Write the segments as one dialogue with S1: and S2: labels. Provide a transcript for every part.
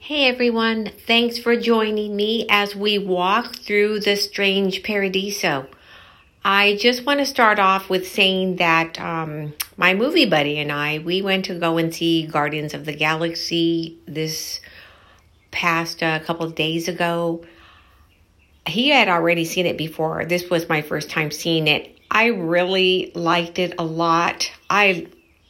S1: Hey everyone, thanks for joining me as we walk through the strange paradiso. I just want to start off with saying that um, my movie buddy and I, we went to go and see Guardians of the Galaxy this past a uh, couple of days ago. He had already seen it before. This was my first time seeing it. I really liked it a lot. I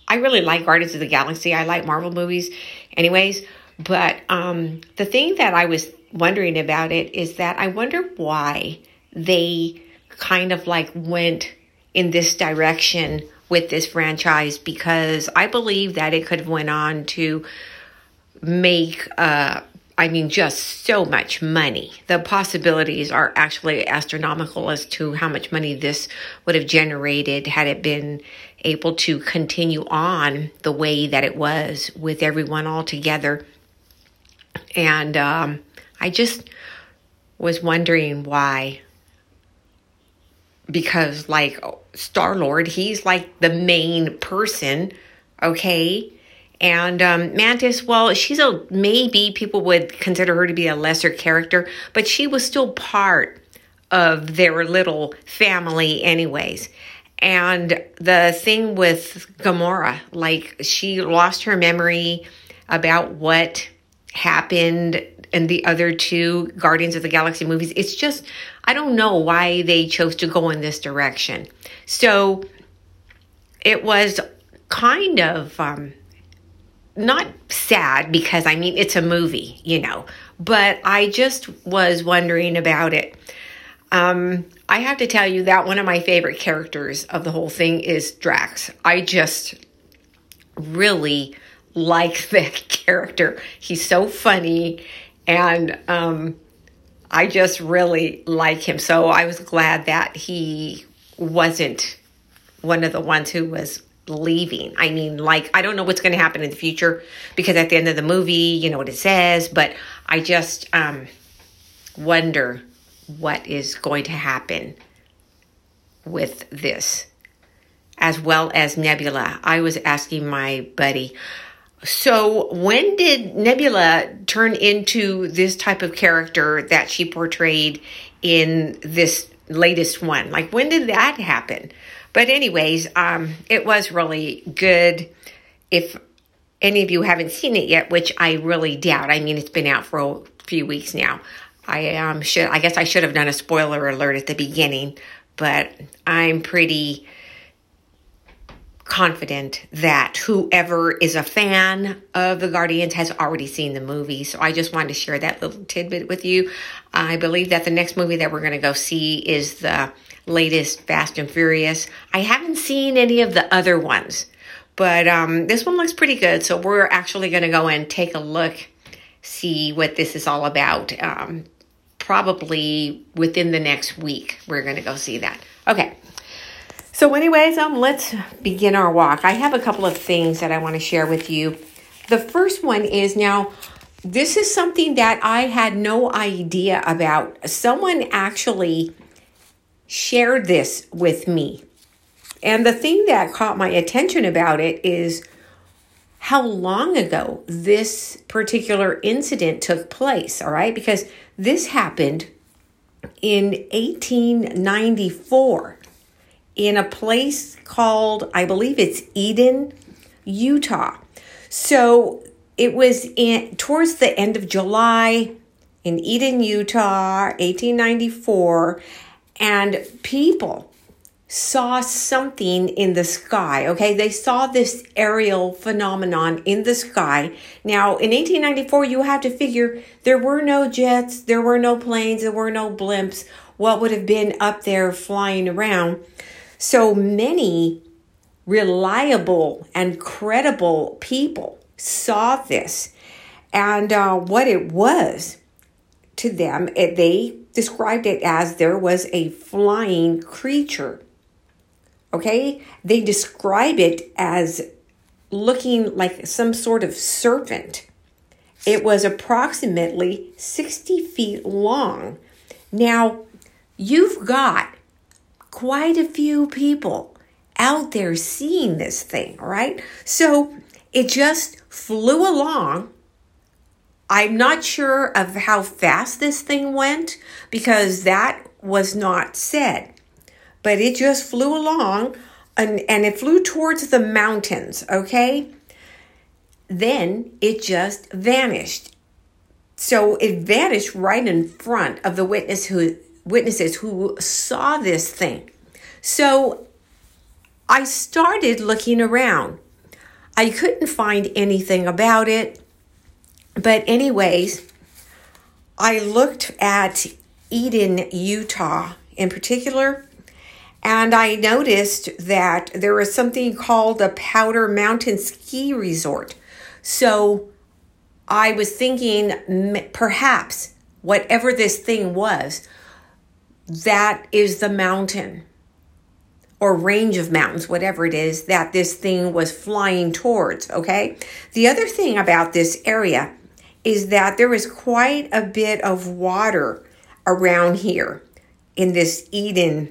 S1: I really like Guardians of the Galaxy. I like Marvel movies anyways, but um, the thing that I was wondering about it is that I wonder why they kind of like went in this direction with this franchise because I believe that it could have went on to make uh I mean just so much money. The possibilities are actually astronomical as to how much money this would have generated had it been able to continue on the way that it was with everyone all together. And um, I just was wondering why. Because, like, Star Lord, he's like the main person, okay? And um, Mantis, well, she's a maybe people would consider her to be a lesser character, but she was still part of their little family, anyways. And the thing with Gamora, like she lost her memory about what happened in the other two Guardians of the Galaxy movies. It's just, I don't know why they chose to go in this direction. So it was kind of um, not sad because I mean, it's a movie, you know, but I just was wondering about it. Um, I have to tell you that one of my favorite characters of the whole thing is Drax. I just really like the character. He's so funny and um, I just really like him. So I was glad that he wasn't one of the ones who was leaving. I mean, like, I don't know what's going to happen in the future because at the end of the movie, you know what it says, but I just um, wonder what is going to happen with this, as well as Nebula. I was asking my buddy, so when did Nebula turn into this type of character that she portrayed in this latest one? Like, when did that happen? But, anyways, um, it was really good. If any of you haven't seen it yet, which I really doubt, I mean, it's been out for a few weeks now. I um should I guess I should have done a spoiler alert at the beginning, but I'm pretty confident that whoever is a fan of the Guardians has already seen the movie. So I just wanted to share that little tidbit with you. I believe that the next movie that we're going to go see is the latest Fast and Furious. I haven't seen any of the other ones, but um, this one looks pretty good. So we're actually going to go and take a look, see what this is all about. Um, probably within the next week, we're going to go see that. So, anyways, um, let's begin our walk. I have a couple of things that I want to share with you. The first one is now, this is something that I had no idea about. Someone actually shared this with me. And the thing that caught my attention about it is how long ago this particular incident took place, all right? Because this happened in 1894 in a place called, I believe it's Eden, Utah. So it was in towards the end of July in Eden, Utah, 1894, and people saw something in the sky. Okay, they saw this aerial phenomenon in the sky. Now, in 1894, you have to figure there were no jets, there were no planes, there were no blimps. What would have been up there flying around? So many reliable and credible people saw this. And uh, what it was to them, it, they described it as there was a flying creature Okay? They describe it as looking like some sort of serpent. It was approximately 60 feet long. Now, you've got quite a few people out there seeing this thing, right? So it just flew along I'm not sure of how fast this thing went because that was not said. But it just flew along and, and it flew towards the mountains, okay? Then it just vanished. So it vanished right in front of the witness who witnesses who saw this thing. So I started looking around. I couldn't find anything about it. But, anyways, I looked at Eden, Utah in particular, and I noticed that there was something called a Powder Mountain Ski Resort. So I was thinking perhaps whatever this thing was, that is the mountain or range of mountains, whatever it is, that this thing was flying towards. Okay. The other thing about this area is that there is quite a bit of water around here in this Eden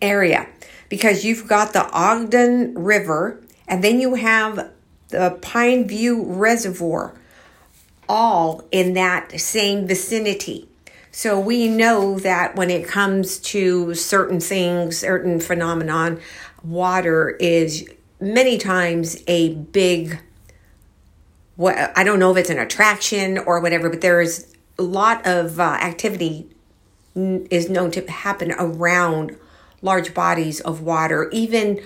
S1: area because you've got the Ogden River and then you have the Pine View Reservoir all in that same vicinity. So we know that when it comes to certain things, certain phenomenon, water is many times a big what I don't know if it's an attraction or whatever, but there's a lot of uh, activity is known to happen around large bodies of water, even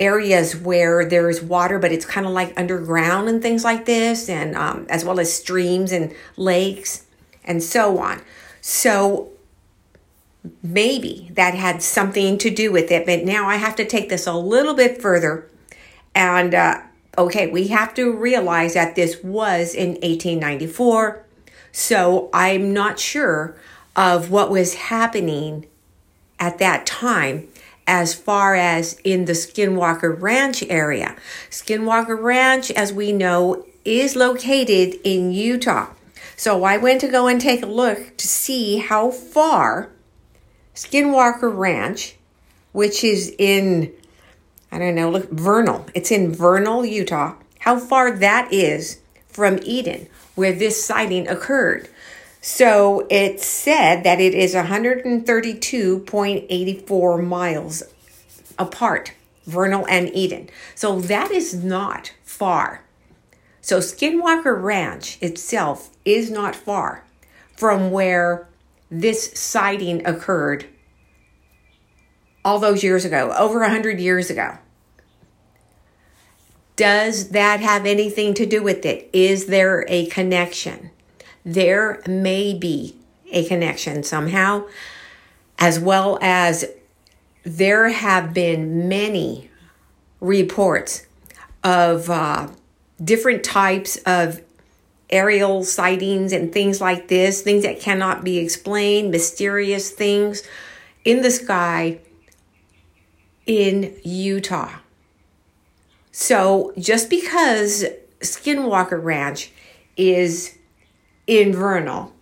S1: areas where there's water, but it's kind of like underground and things like this, and um, as well as streams and lakes and so on. So maybe that had something to do with it, but now I have to take this a little bit further and uh, okay, we have to realize that this was in 1894. So I'm not sure of what was happening at that time as far as in the Skinwalker Ranch area. Skinwalker Ranch, as we know, is located in Utah. So I went to go and take a look to see how far Skinwalker Ranch, which is in I don't know, look, Vernal. It's in Vernal, Utah. How far that is from Eden, where this sighting occurred. So it said that it is 132.84 miles apart, Vernal and Eden. So that is not far. So Skinwalker Ranch itself is not far from where this sighting occurred all those years ago, over a hundred years ago. Does that have anything to do with it? Is there a connection? There may be a connection somehow, as well as there have been many reports of uh, different types of aerial sightings and things like this, things that cannot be explained, mysterious things in the sky in Utah. So just because Skinwalker Ranch is in Vernal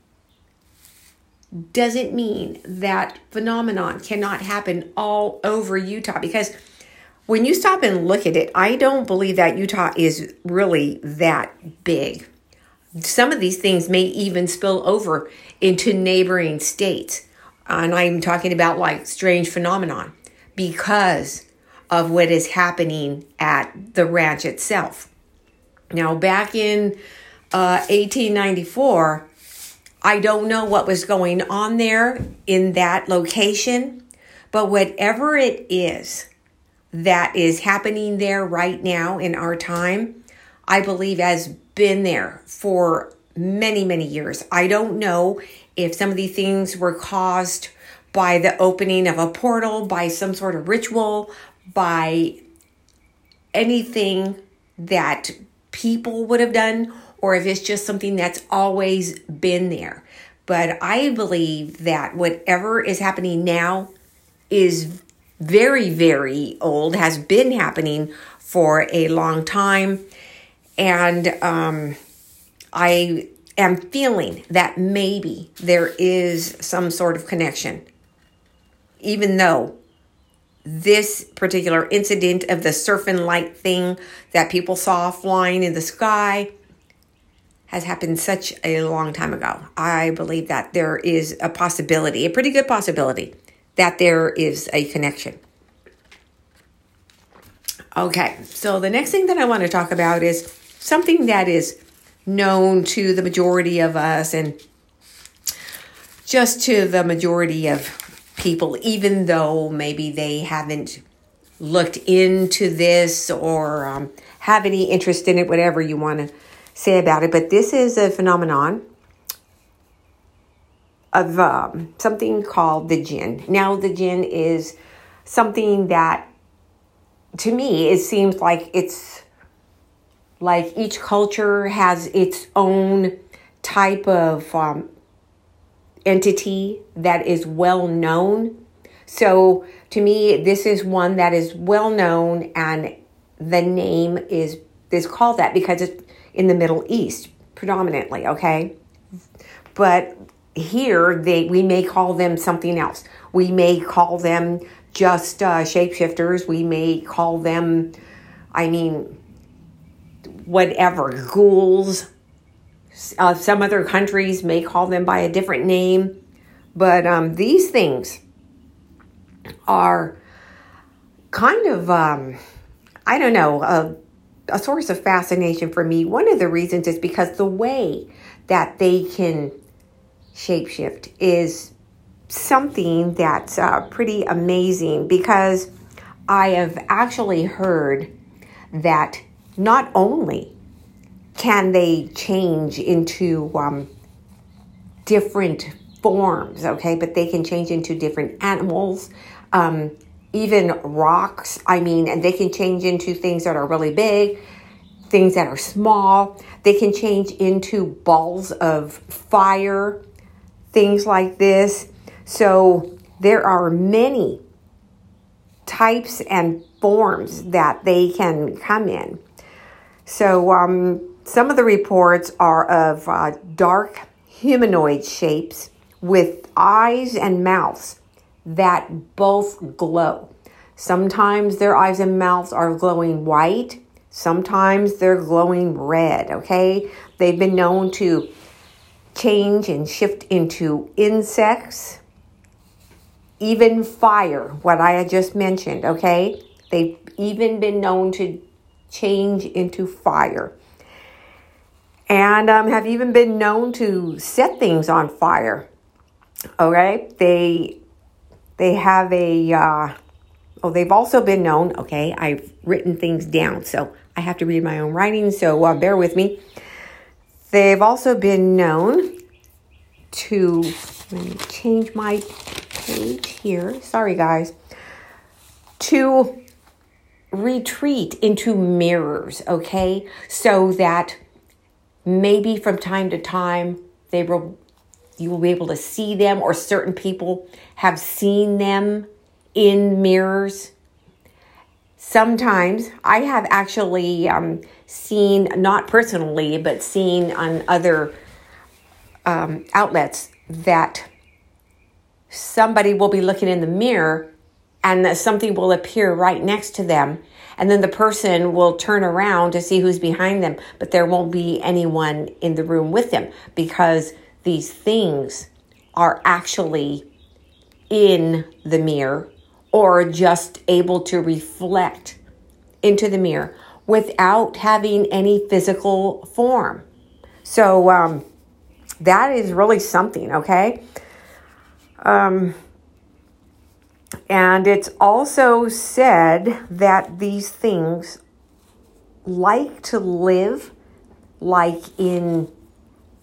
S1: doesn't mean that phenomenon cannot happen all over Utah because when you stop and look at it, I don't believe that Utah is really that big. Some of these things may even spill over into neighboring states. And I'm talking about like strange phenomenon because of what is happening at the ranch itself. Now, back in uh, 1894, I don't know what was going on there in that location, but whatever it is that is happening there right now in our time, I believe has been there for many, many years. I don't know if some of these things were caused by the opening of a portal, by some sort of ritual, by anything that people would have done or if it's just something that's always been there. But I believe that whatever is happening now is very, very old, has been happening for a long time. And um, I am feeling that maybe there is some sort of connection, even though this particular incident of the surfing light thing that people saw flying in the sky has happened such a long time ago. I believe that there is a possibility, a pretty good possibility, that there is a connection. Okay, so the next thing that I want to talk about is something that is known to the majority of us and just to the majority of people, even though maybe they haven't looked into this or um, have any interest in it, whatever you want to say about it. But this is a phenomenon of um, something called the jinn. Now, the jinn is something that, to me, it seems like it's like each culture has its own type of um, entity that is well known. So, to me, this is one that is well known, and the name is is called that because it's in the Middle East predominantly. Okay, but here they we may call them something else. We may call them just uh, shapeshifters. We may call them, I mean, whatever ghouls. Uh, some other countries may call them by a different name, but um, these things are kind of, um, I don't know, a, a source of fascination for me. One of the reasons is because the way that they can shapeshift is something that's uh, pretty amazing because I have actually heard that not only can they change into um, different forms, okay, but they can change into different animals, um, even rocks. I mean, and they can change into things that are really big, things that are small. They can change into balls of fire, things like this. So there are many types and forms that they can come in. So um, some of the reports are of uh, dark humanoid shapes with eyes and mouths that both glow. Sometimes their eyes and mouths are glowing white, sometimes they're glowing red, okay? They've been known to change and shift into insects, even fire, what I had just mentioned, okay? They've even been known to change into fire and um, have even been known to set things on fire. Okay, they they have a uh, oh they've also been known. Okay, I've written things down, so I have to read my own writing. So uh, bear with me. They've also been known to let me change my page here. Sorry, guys. To retreat into mirrors, okay? So that maybe from time to time they will you will be able to see them or certain people have seen them in mirrors sometimes i have actually um, seen not personally but seen on other um, outlets that somebody will be looking in the mirror and that something will appear right next to them. And then the person will turn around to see who's behind them, but there won't be anyone in the room with them because these things are actually in the mirror or just able to reflect into the mirror without having any physical form. So um, that is really something, okay? Um, and it's also said that these things like to live like in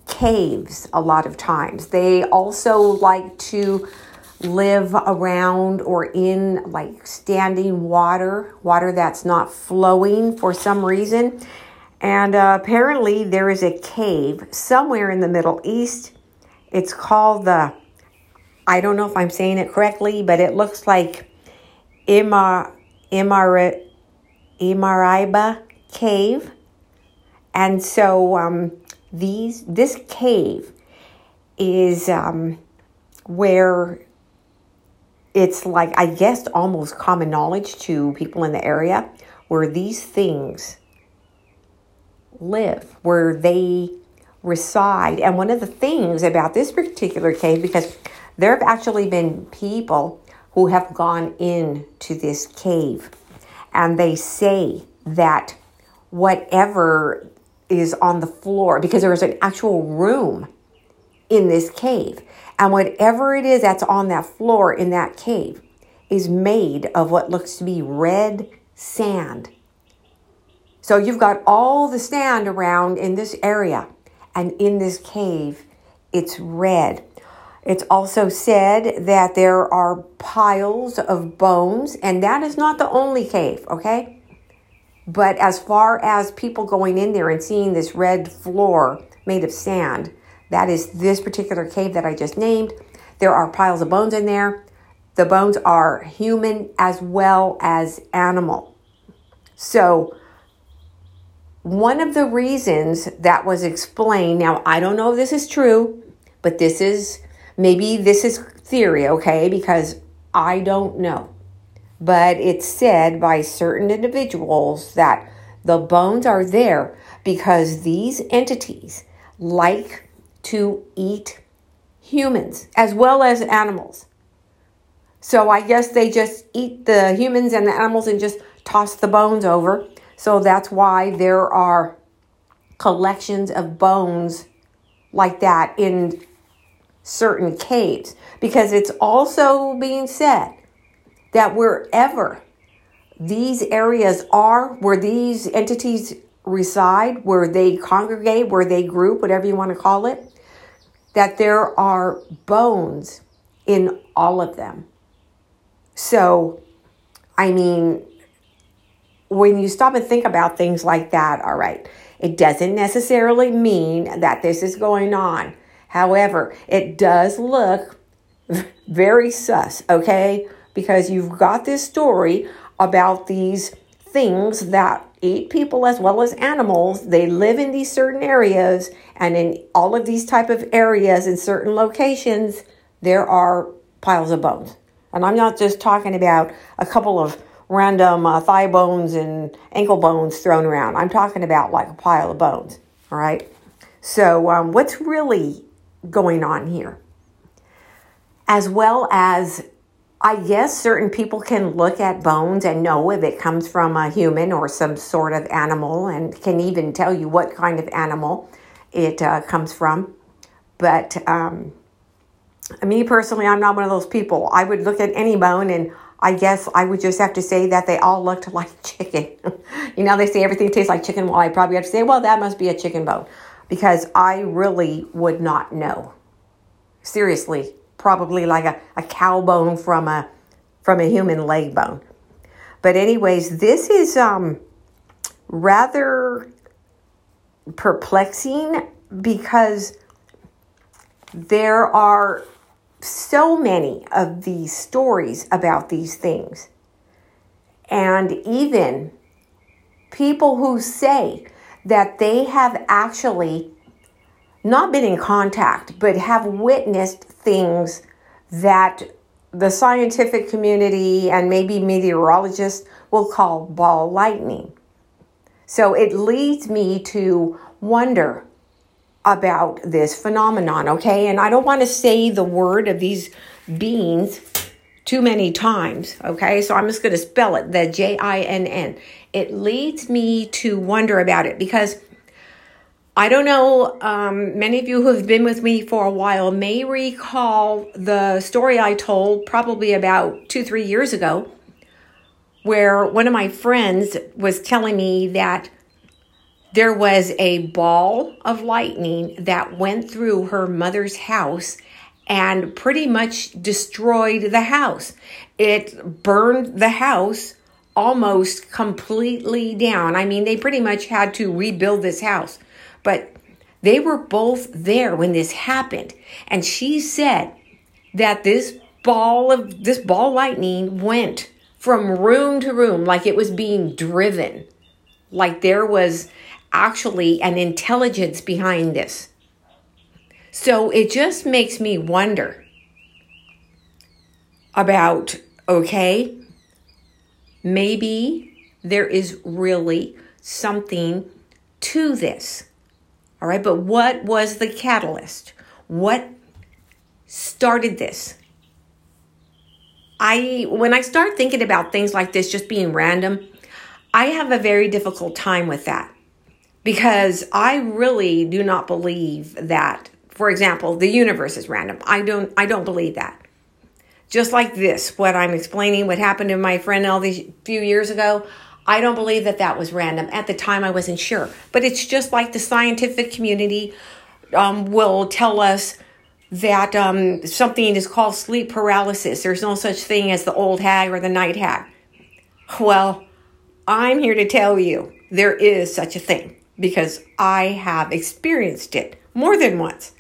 S1: caves a lot of times. They also like to live around or in like standing water, water that's not flowing for some reason. And uh, apparently, there is a cave somewhere in the Middle East. It's called the I don't know if I'm saying it correctly, but it looks like Imar, Imar, Imaraiba cave. And so um, these this cave is um, where it's like I guess almost common knowledge to people in the area where these things live, where they reside. And one of the things about this particular cave, because there have actually been people who have gone into this cave and they say that whatever is on the floor, because there is an actual room in this cave, and whatever it is that's on that floor in that cave is made of what looks to be red sand. So you've got all the sand around in this area, and in this cave, it's red. It's also said that there are piles of bones, and that is not the only cave, okay? But as far as people going in there and seeing this red floor made of sand, that is this particular cave that I just named. There are piles of bones in there. The bones are human as well as animal. So, one of the reasons that was explained, now I don't know if this is true, but this is maybe this is theory, okay, because I don't know. But it's said by certain individuals that the bones are there because these entities like to eat humans as well as animals. So I guess they just eat the humans and the animals and just toss the bones over. So that's why there are collections of bones like that in certain caves. Because it's also being said that wherever these areas are, where these entities reside, where they congregate, where they group, whatever you want to call it, that there are bones in all of them. So, I mean, when you stop and think about things like that, all right, it doesn't necessarily mean that this is going on. However, it does look very sus, okay? Because you've got this story about these things that eat people as well as animals. They live in these certain areas, and in all of these type of areas in certain locations, there are piles of bones. And I'm not just talking about a couple of random uh, thigh bones and ankle bones thrown around. I'm talking about like a pile of bones. All right. So, um, what's really going on here? As well as I guess certain people can look at bones and know if it comes from a human or some sort of animal and can even tell you what kind of animal it uh, comes from. But um, me personally, I'm not one of those people. I would look at any bone and I guess I would just have to say that they all looked like chicken. you know, they say everything tastes like chicken. Well, I probably have to say, well, that must be a chicken bone because I really would not know. Seriously, probably like a, a cow bone from a from a human leg bone. But anyways, this is um rather perplexing because there are so many of these stories about these things. And even people who say that they have actually not been in contact, but have witnessed things that the scientific community and maybe meteorologists will call ball lightning. So it leads me to wonder about this phenomenon, okay? And I don't want to say the word of these beings too many times, okay? So I'm just going to spell it the J I N N. It leads me to wonder about it because I don't know, um, many of you who have been with me for a while may recall the story I told probably about two, three years ago, where one of my friends was telling me that there was a ball of lightning that went through her mother's house and pretty much destroyed the house. It burned the house almost completely down. I mean, they pretty much had to rebuild this house but they were both there when this happened. And she said that this ball of this ball lightning went from room to room like it was being driven. Like there was actually an intelligence behind this. So it just makes me wonder about okay, maybe there is really something to this. All right, but what was the catalyst? What started this? I when I start thinking about things like this just being random, I have a very difficult time with that. Because I really do not believe that for example, the universe is random. I don't I don't believe that. Just like this, what I'm explaining, what happened to my friend all these few years ago, I don't believe that that was random. At the time, I wasn't sure. But it's just like the scientific community um, will tell us that um, something is called sleep paralysis. There's no such thing as the old hag or the night hag. Well, I'm here to tell you there is such a thing because I have experienced it more than once.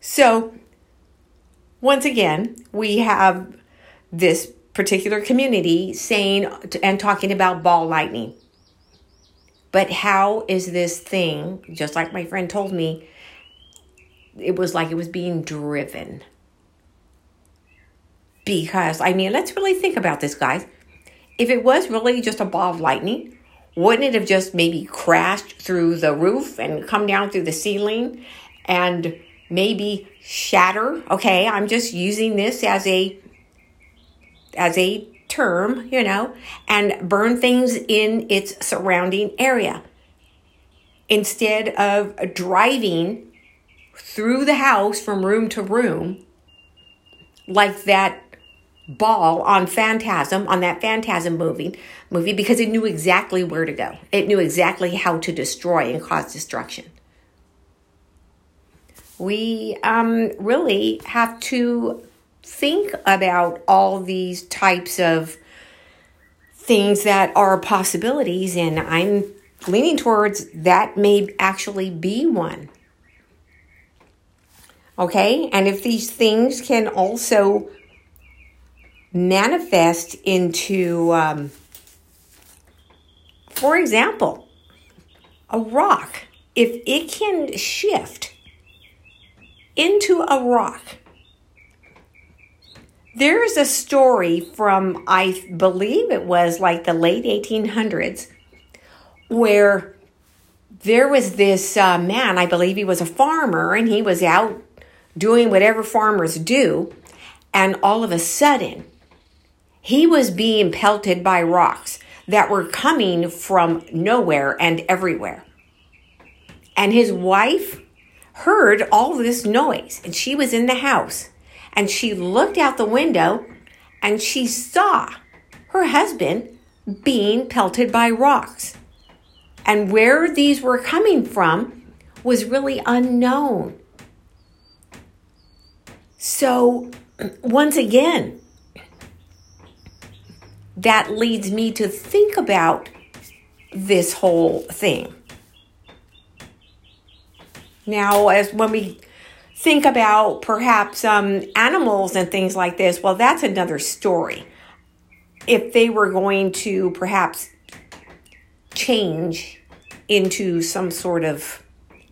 S1: So, once again, we have this particular community saying and talking about ball lightning. But how is this thing, just like my friend told me, it was like it was being driven. Because, I mean, let's really think about this, guys. If it was really just a ball of lightning, wouldn't it have just maybe crashed through the roof and come down through the ceiling and maybe shatter. Okay, I'm just using this as a as a term, you know, and burn things in its surrounding area. Instead of driving through the house from room to room like that ball on Phantasm, on that Phantasm movie, movie because it knew exactly where to go. It knew exactly how to destroy and cause destruction we um, really have to think about all these types of things that are possibilities, and I'm leaning towards that may actually be one. Okay, and if these things can also manifest into, um, for example, a rock, if it can shift into a rock. There's a story from, I believe it was like the late 1800s, where there was this uh, man, I believe he was a farmer, and he was out doing whatever farmers do, and all of a sudden, he was being pelted by rocks that were coming from nowhere and everywhere. And his wife heard all this noise and she was in the house and she looked out the window and she saw her husband being pelted by rocks. And where these were coming from was really unknown. So, once again, that leads me to think about this whole thing. Now, as when we think about perhaps um, animals and things like this, well, that's another story. If they were going to perhaps change into some sort of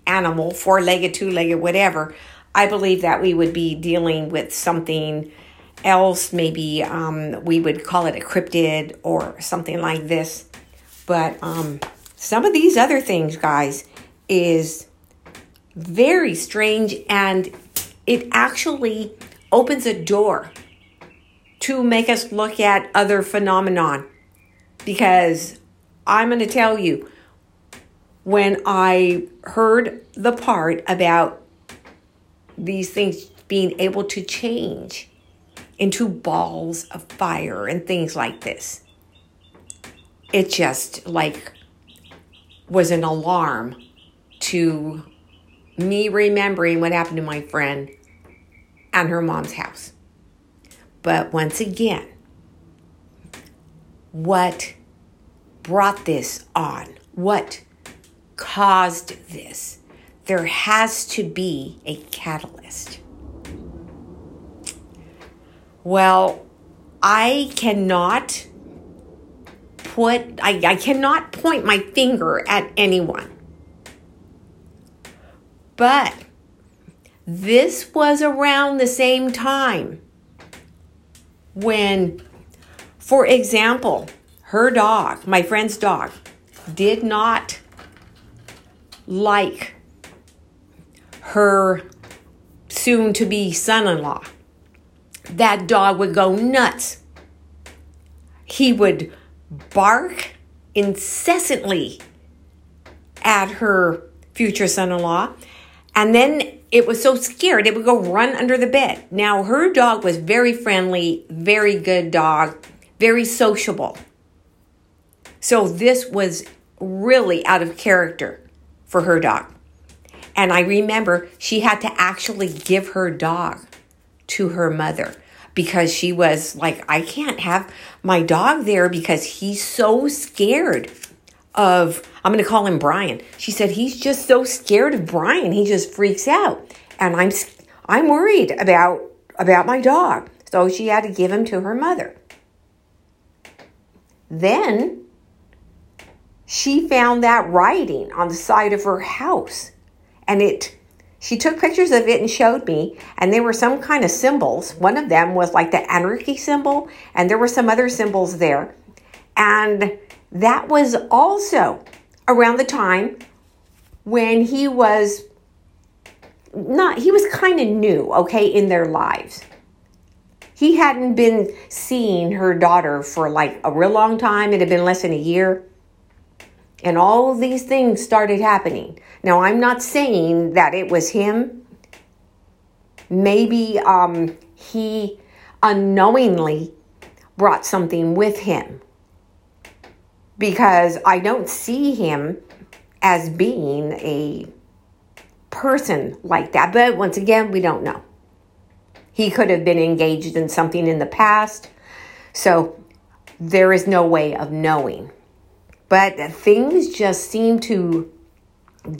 S1: animal, four legged, two legged, whatever, I believe that we would be dealing with something else. Maybe um, we would call it a cryptid or something like this. But um, some of these other things, guys, is very strange and it actually opens a door to make us look at other phenomenon. Because i'm going to tell you when i heard the part about these things being able to change into balls of fire and things like this it just like was an alarm to me remembering what happened to my friend and her mom's house. But once again, what brought this on? What caused this? There has to be a catalyst. Well, I cannot put, I, I cannot point my finger at anyone. But this was around the same time when, for example, her dog, my friend's dog, did not like her soon to be son in law. That dog would go nuts. He would bark incessantly at her future son in law. And then it was so scared it would go run under the bed. Now, her dog was very friendly, very good dog, very sociable. So, this was really out of character for her dog. And I remember she had to actually give her dog to her mother because she was like, I can't have my dog there because he's so scared of, I'm going to call him Brian. She said, he's just so scared of Brian. He just freaks out. And I'm, I'm worried about, about my dog. So she had to give him to her mother. Then she found that writing on the side of her house and it she took pictures of it and showed me and they were some kind of symbols one of them was like the anarchy symbol and there were some other symbols there and that was also around the time when he was not he was kind of new okay in their lives he hadn't been seeing her daughter for like a real long time it had been less than a year and all these things started happening. Now, I'm not saying that it was him. Maybe um, he unknowingly brought something with him because I don't see him as being a person like that. But once again, we don't know. He could have been engaged in something in the past. So there is no way of knowing. But things just seem to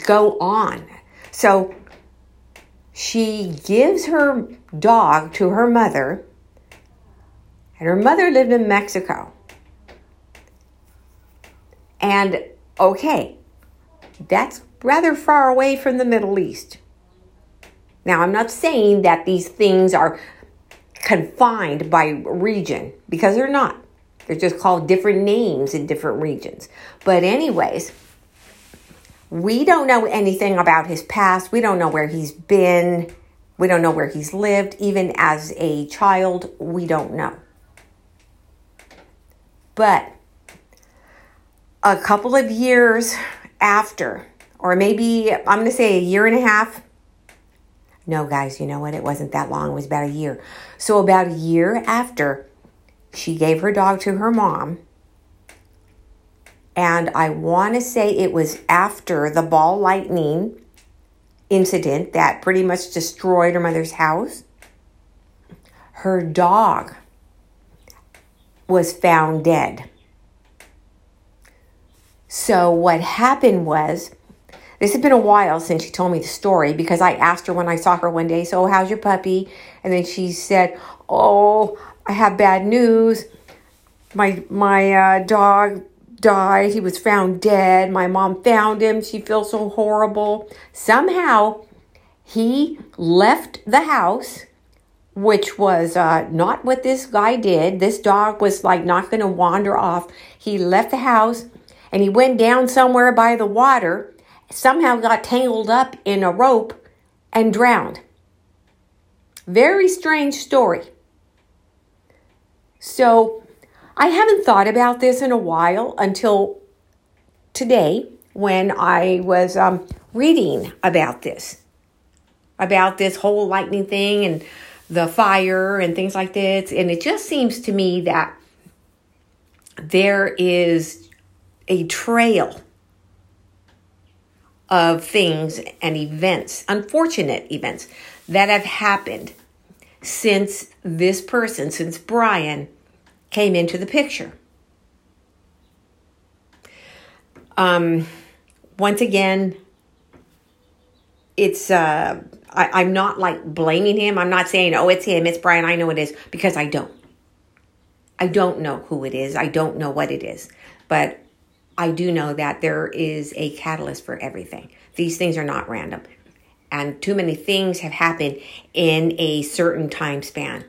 S1: go on. So she gives her dog to her mother, and her mother lived in Mexico. And okay, that's rather far away from the Middle East. Now, I'm not saying that these things are confined by region because they're not. They're just called different names in different regions. But, anyways, we don't know anything about his past. We don't know where he's been. We don't know where he's lived. Even as a child, we don't know. But a couple of years after, or maybe I'm going to say a year and a half. No, guys, you know what? It wasn't that long. It was about a year. So, about a year after she gave her dog to her mom. And I want to say it was after the ball lightning incident that pretty much destroyed her mother's house. Her dog was found dead. So, what happened was, this had been a while since she told me the story because I asked her when I saw her one day, So, how's your puppy? And then she said, Oh, I have bad news. My my uh, dog died. He was found dead. My mom found him. She feels so horrible. Somehow, he left the house, which was uh, not what this guy did. This dog was like not going to wander off. He left the house and he went down somewhere by the water. Somehow got tangled up in a rope and drowned. Very strange story. So I haven't thought about this in a while until today when I was um, reading about this, about this whole lightning thing and the fire and things like this. And it just seems to me that there is a trail of things and events, unfortunate events, that have happened since this person, since Brian came into the picture. Um, once again, it's uh, I, I'm not like blaming him. I'm not saying, oh, it's him, it's Brian, I know it is, because I don't. I don't know who it is. I don't know what it is. But I do know that there is a catalyst for everything. These things are not random and too many things have happened in a certain time span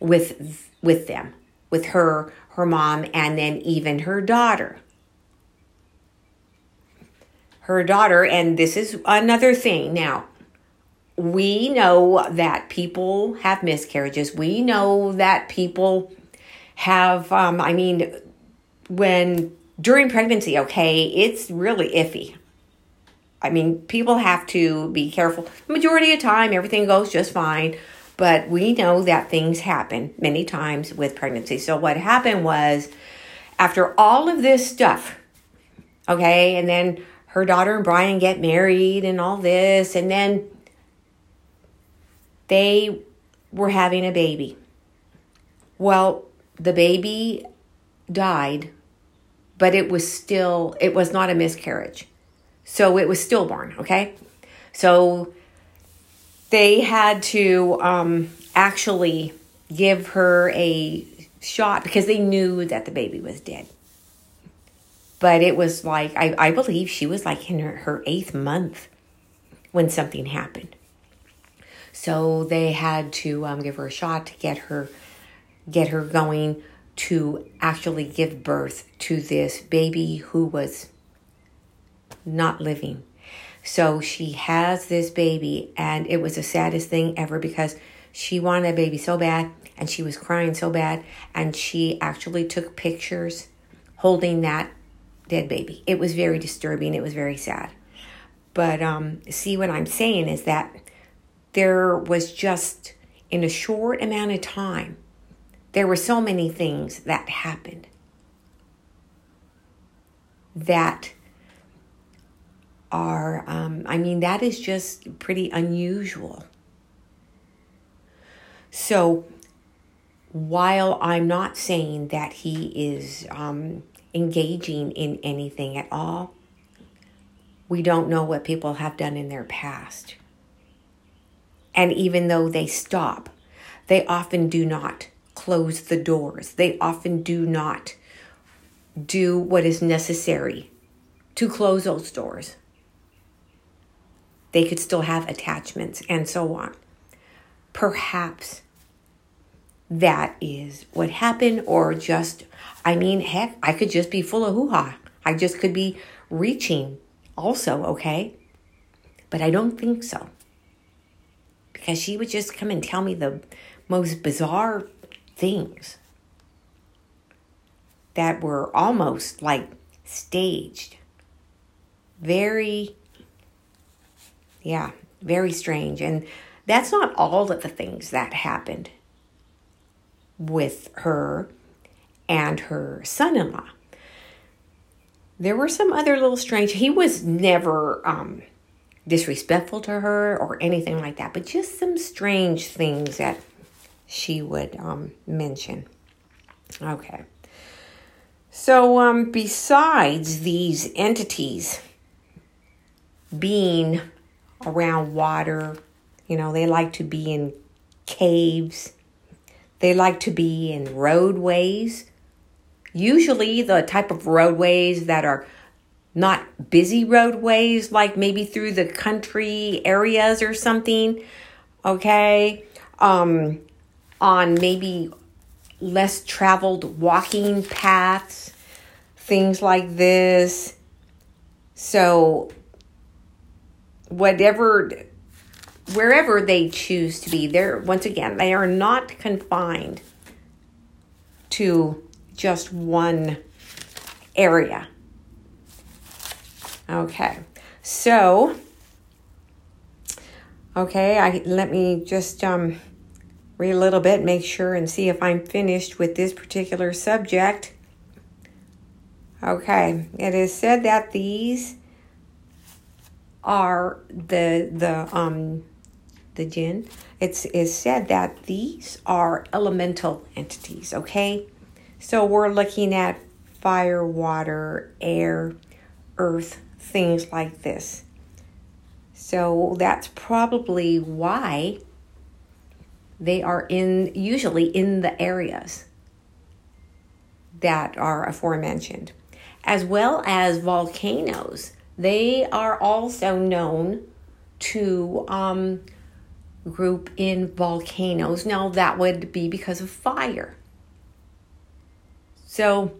S1: with with them with her her mom and then even her daughter her daughter and this is another thing now we know that people have miscarriages. We know that people have, um, I mean, when during pregnancy, okay, it's really iffy. I mean, people have to be careful. Majority of time, everything goes just fine, but we know that things happen many times with pregnancy. So, what happened was after all of this stuff, okay, and then her daughter and Brian get married and all this, and then they were having a baby. Well, the baby died, but it was still, it was not a miscarriage. So it was stillborn, okay? So they had to um, actually give her a shot because they knew that the baby was dead. But it was like, I, I believe she was like in her, her eighth month when something happened. So they had to um, give her a shot to get her get her going to actually give birth to this baby who was not living. So she has this baby, and it was the saddest thing ever because she wanted a baby so bad and she was crying so bad, and she actually took pictures holding that dead baby. It was very disturbing, it was very sad. But um, see, what I'm saying is that there was just in a short amount of time, there were so many things that happened that are, um, I mean, that is just pretty unusual. So, while I'm not saying that he is um, engaging in anything at all, we don't know what people have done in their past. And even though they stop, they often do not close the doors. They often do not do what is necessary to close those doors. They could still have attachments and so on. Perhaps that is what happened, or just, I mean, heck, I could just be full of hoo ha. I just could be reaching also, okay? But I don't think so because she would just come and tell me the most bizarre things that were almost like staged. Very, yeah, very strange. And that's not all of the things that happened with her and her son in law. There were some other little strange, he was never, um, disrespectful to her or anything like that, but just some strange things that she would um, mention. Okay. So, um, besides these entities being around water, you know, they like to be in caves, they like to be in roadways. Usually, the type of roadways that are not busy roadways, like maybe through the country areas or something. Okay. Um, on maybe less traveled walking paths, things like this. So, whatever, wherever they choose to be, there, once again, they are not confined to just one area. Okay, so, okay, I let me just um, read a little bit, make sure, and see if I'm finished with this particular subject. Okay, it is said that these are the the um the jinn. It's is said that these are elemental entities. Okay, so we're looking at fire, water, air, earth, things like this. So that's probably why they are in usually in the areas that are aforementioned, as well as volcanoes. They are also known to um, group in volcanoes. Now, that would be because of fire. So,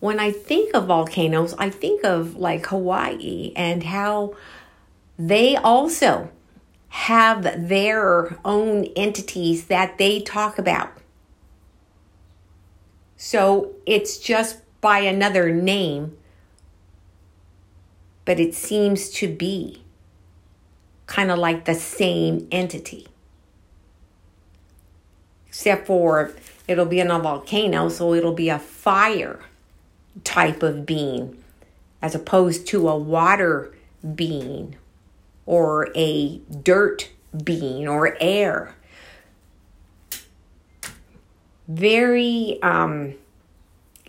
S1: when I think of volcanoes, I think of like Hawaii and how they also have their own entities that they talk about. So it's just by another name, but it seems to be kind of like the same entity. Except for it'll be in a volcano, so it'll be a fire type of being as opposed to a water being or a dirt being or air. Very um,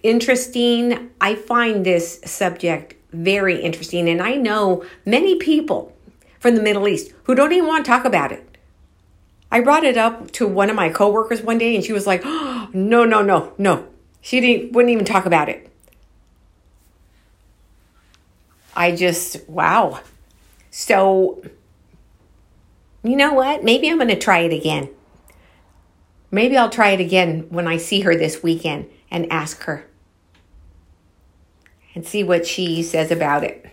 S1: interesting. I find this subject very interesting, and I know many people from the Middle East who don't even want to talk about it. I brought it up to one of my coworkers one day, and she was like, oh, "No, no, no, no." She didn't wouldn't even talk about it. I just wow. So you know what? Maybe I'm going to try it again. Maybe I'll try it again when I see her this weekend and ask her and see what she says about it.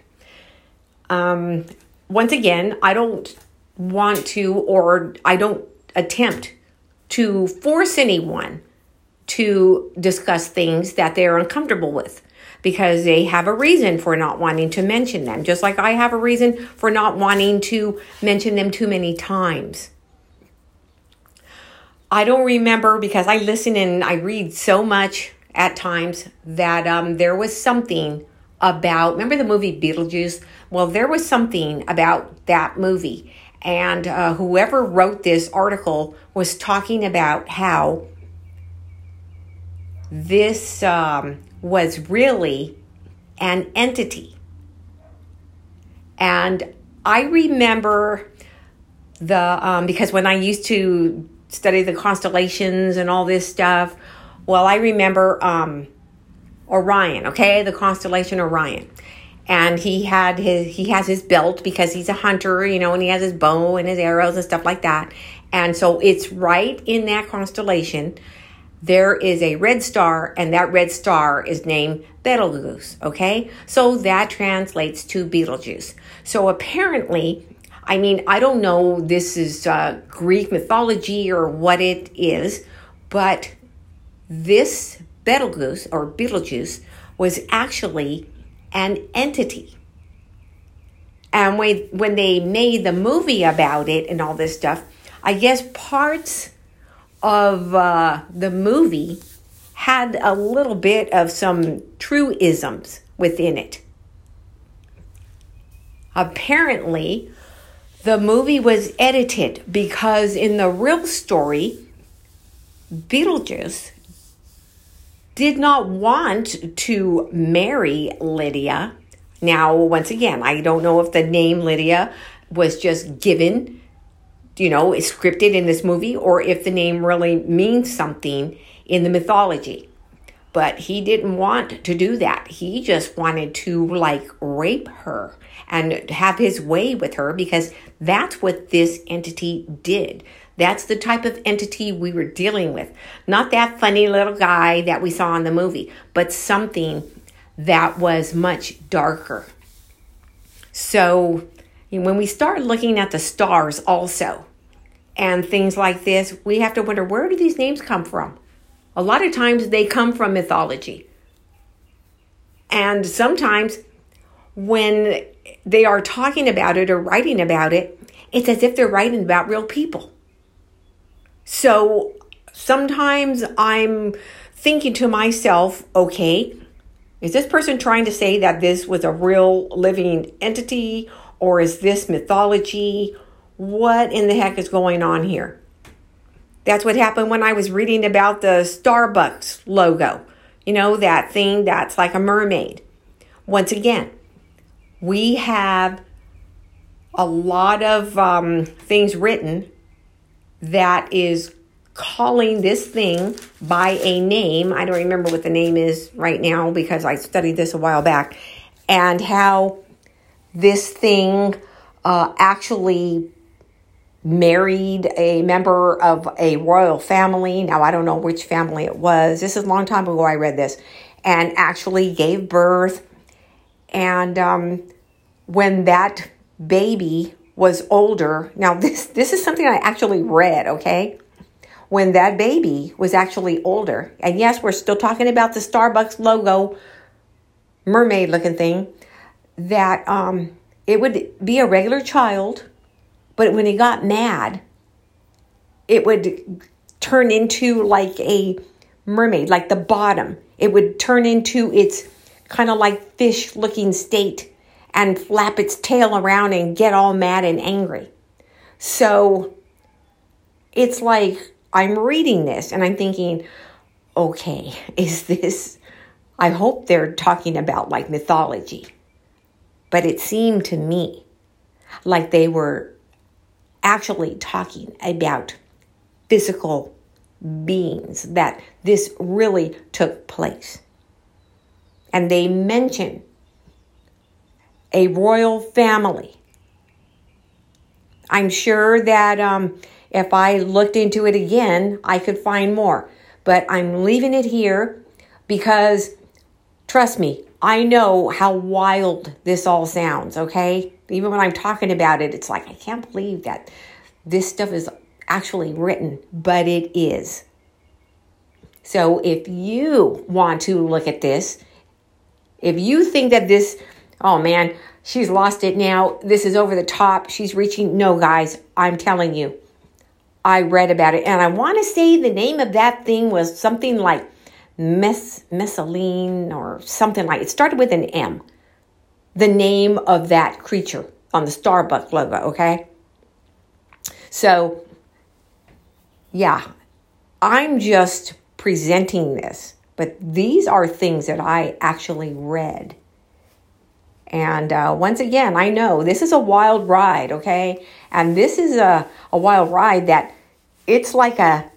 S1: Um, once again, I don't want to or I don't attempt to force anyone to discuss things that they're uncomfortable with because they have a reason for not wanting to mention them, just like I have a reason for not wanting to mention them too many times. I don't remember because I listen and I read so much at times that um, there was something about, remember the movie Beetlejuice? Well, there was something about that movie. And uh, whoever wrote this article was talking about how this um, was really an entity. And I remember the, um, because when I used to study the constellations and all this stuff, well, I remember um, Orion, okay, the constellation Orion. And he had his he has his belt because he's a hunter, you know, and he has his bow and his arrows and stuff like that. And so it's right in that constellation there is a red star, and that red star is named Betelgeuse. Okay, so that translates to Beetlejuice. So apparently, I mean, I don't know this is uh, Greek mythology or what it is, but this Betelgeuse or Beetlejuice was actually an entity. And when, when they made the movie about it and all this stuff, I guess parts of uh, the movie had a little bit of some truisms within it. Apparently, the movie was edited because in the real story, Beetlejuice did not want to marry Lydia. Now, once again, I don't know if the name Lydia was just given you know, is scripted in this movie or if the name really means something in the mythology. But he didn't want to do that. He just wanted to like rape her and have his way with her because that's what this entity did. That's the type of entity we were dealing with. Not that funny little guy that we saw in the movie, but something that was much darker. So, when we start looking at the stars also, and things like this, we have to wonder where do these names come from? A lot of times they come from mythology. And sometimes when they are talking about it or writing about it, it's as if they're writing about real people. So sometimes I'm thinking to myself, okay, is this person trying to say that this was a real living entity or is this mythology what in the heck is going on here? That's what happened when I was reading about the Starbucks logo. You know, that thing that's like a mermaid. Once again, we have a lot of um, things written that is calling this thing by a name. I don't remember what the name is right now because I studied this a while back, and how this thing uh, actually married a member of a royal family. Now, I don't know which family it was. This is a long time ago I read this. And actually gave birth. And um, when that baby was older. Now this this is something I actually read, okay? When that baby was actually older. And yes, we're still talking about the Starbucks logo mermaid looking thing that um it would be a regular child, but when he got mad, it would turn into like a mermaid, like the bottom. It would turn into its kind of like fish looking state and flap its tail around and get all mad and angry. So it's like I'm reading this and I'm thinking, okay, is this, I hope they're talking about like mythology. But it seemed to me like they were actually talking about physical beings, that this really took place. And they mention a royal family. I'm sure that um, if I looked into it again, I could find more. But I'm leaving it here because, trust me, I know how wild this all sounds, okay? Even when I'm talking about it, it's like, I can't believe that this stuff is actually written, but it is. So if you want to look at this, if you think that this, oh man, she's lost it now, this is over the top, she's reaching, no, guys, I'm telling you, I read about it. And I want to say the name of that thing was something like Mess, Messaline or something like it started with an M. The name of that creature on the Starbucks logo, okay? So, yeah, I'm just presenting this, but these are things that I actually read. And uh, once again, I know this is a wild ride, okay? And this is a, a wild ride that it's like a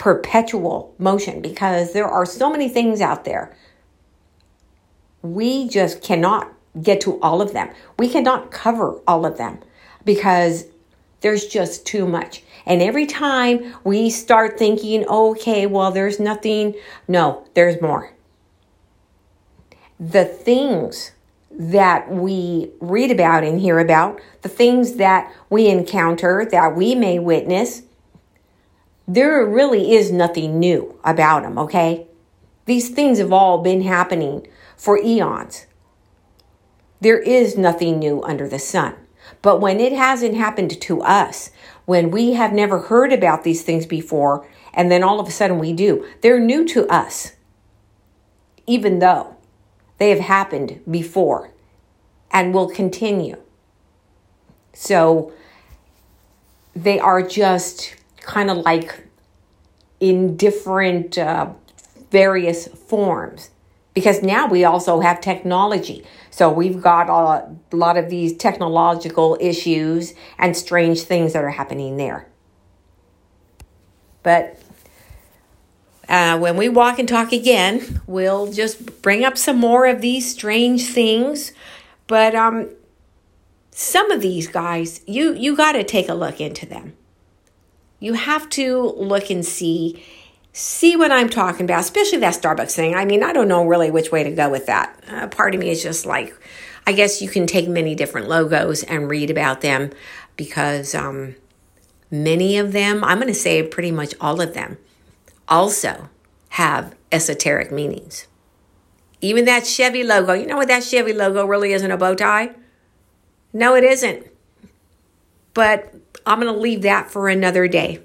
S1: perpetual motion because there are so many things out there. We just cannot get to all of them. We cannot cover all of them because there's just too much. And every time we start thinking, okay, well, there's nothing, no, there's more. The things that we read about and hear about, the things that we encounter, that we may witness, there really is nothing new about them, okay? These things have all been happening for eons. There is nothing new under the sun. But when it hasn't happened to us, when we have never heard about these things before, and then all of a sudden we do, they're new to us, even though they have happened before and will continue. So they are just kind of like in different uh, various forms because now we also have technology. So we've got a lot of these technological issues and strange things that are happening there. But uh, when we walk and talk again, we'll just bring up some more of these strange things. But um, some of these guys, you you got to take a look into them you have to look and see see what I'm talking about, especially that Starbucks thing. I mean, I don't know really which way to go with that. Uh, part of me is just like, I guess you can take many different logos and read about them because um, many of them, I'm going to say pretty much all of them, also have esoteric meanings. Even that Chevy logo, you know what that Chevy logo really isn't a bow tie? No, it isn't. But I'm going to leave that for another day.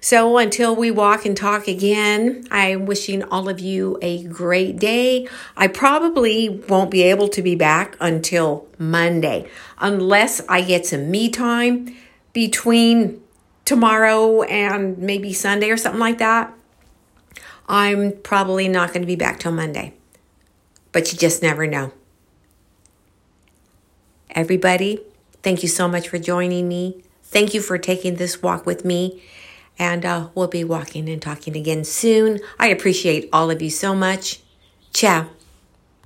S1: So until we walk and talk again, I'm wishing all of you a great day. I probably won't be able to be back until Monday unless I get some me time between tomorrow and maybe Sunday or something like that. I'm probably not going to be back till Monday. But you just never know. Everybody, Thank you so much for joining me. Thank you for taking this walk with me. And uh, we'll be walking and talking again soon. I appreciate all of you so much. Ciao.